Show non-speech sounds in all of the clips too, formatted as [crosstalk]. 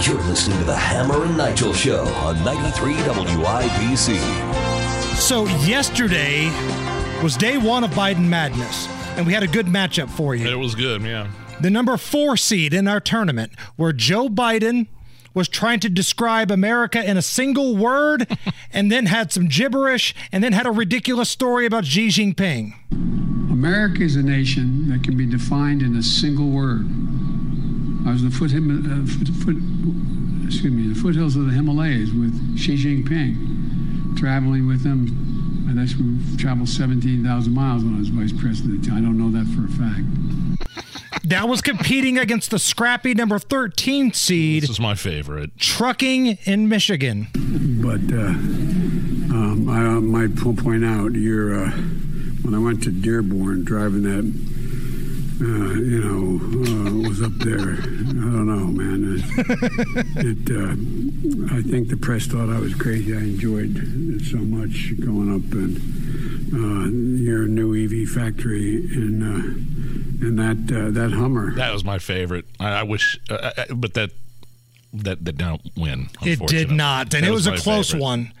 You're listening to the Hammer and Nigel Show on 93 WIBC. So, yesterday was day one of Biden Madness, and we had a good matchup for you. It was good, yeah. The number four seed in our tournament, where Joe Biden was trying to describe America in a single word, [laughs] and then had some gibberish, and then had a ridiculous story about Xi Jinping. America is a nation that can be defined in a single word. I was in the foot, uh, foot, foot, excuse me, the foothills of the Himalayas with Xi Jinping, traveling with him. I think we traveled 17,000 miles when I was vice president. I don't know that for a fact. That was competing against the scrappy number 13 seed. This is my favorite. Trucking in Michigan. But uh, um, I uh, might point out, you're, uh, when I went to Dearborn driving that uh, you know, uh, was up there. I don't know, man. It, [laughs] it uh, I think the press thought I was crazy. I enjoyed it so much going up and uh, your new EV factory and uh, in that uh, that Hummer. That was my favorite. I, I wish, but that that that didn't win. It did not, and That it was, a close favorite. one.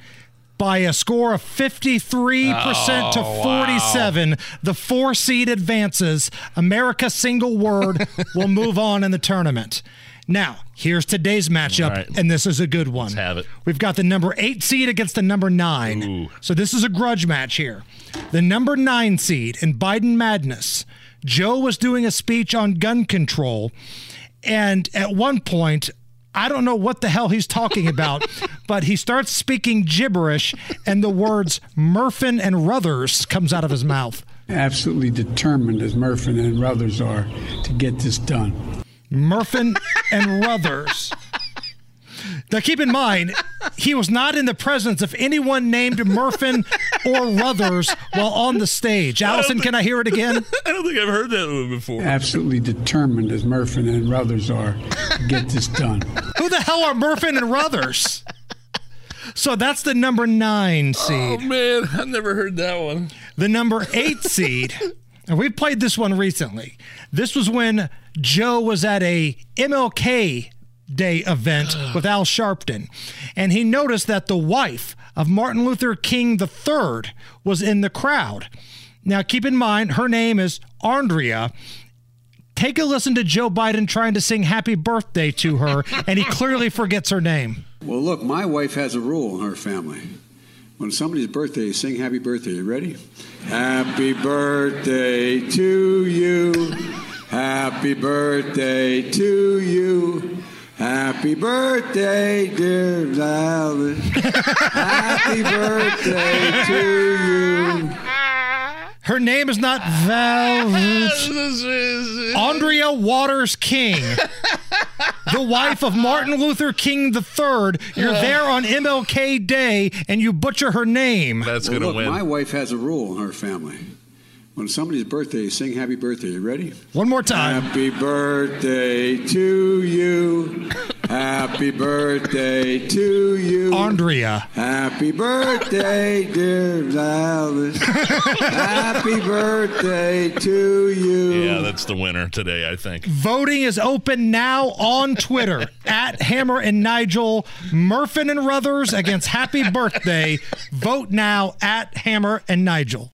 By a score of 53% to Oh, 47, the four seed advances. America single word [laughs] will move on in the tournament. Now, here's today's matchup, right. and this is a good one. Let's have it. We've got the number eight seed against the number nine. Ooh. So this is a grudge match here. The number nine seed in Biden Madness, Joe was doing a speech on gun control. And at one point, I don't know what the hell he's talking about, [laughs] but he starts speaking gibberish, and the words Murfin and Ruthers comes out of his mouth. Absolutely determined, as Murfin and others are, to get this done. Murfin and Ruthers. Now, keep in mind, he was not in the presence of anyone named Murfin or Ruthers while on the stage. Allison, can I hear it again? [laughs] I don't think I've heard that one before. Absolutely determined, as Murfin and others are, to get this done. Who the hell are Murfin and Ruthers? So that's the number nine seed. Oh man, I've never heard that one. The number eight seed, and we played this one recently. This was when Joe was at a MLK Day event with Al Sharpton, and he noticed that the wife of Martin Luther King III was in the crowd. Now, keep in mind, her name is Andrea. Take a listen to Joe Biden trying to sing happy birthday to her, and he clearly [laughs] forgets her name. Well, look, my wife has a rule in her family. When somebody's birthday, you sing happy birthday. You ready? Happy birthday to you. Happy birthday to you. Happy birthday, dear Alice. Happy [laughs] birthday to you. Her name is not Val. [laughs] Andrea Waters King, the wife of Martin Luther King III. You're there on MLK Day and you butcher her name. That's Well, gonna win. my wife has a rule in her family. When somebody's birthday, you sing happy birthday. You ready? One more time. Happy birthday to you. Happy birthday to you. Andrea. Happy birthday, dear Alice. Happy birthday to you. yeah, that's the winner today. I think. Voting is open now on Twitter [laughs] at Hammer and Nigel. Murfin and Ruthers against Happy Birthday. Vote now at Hammer and Nigel.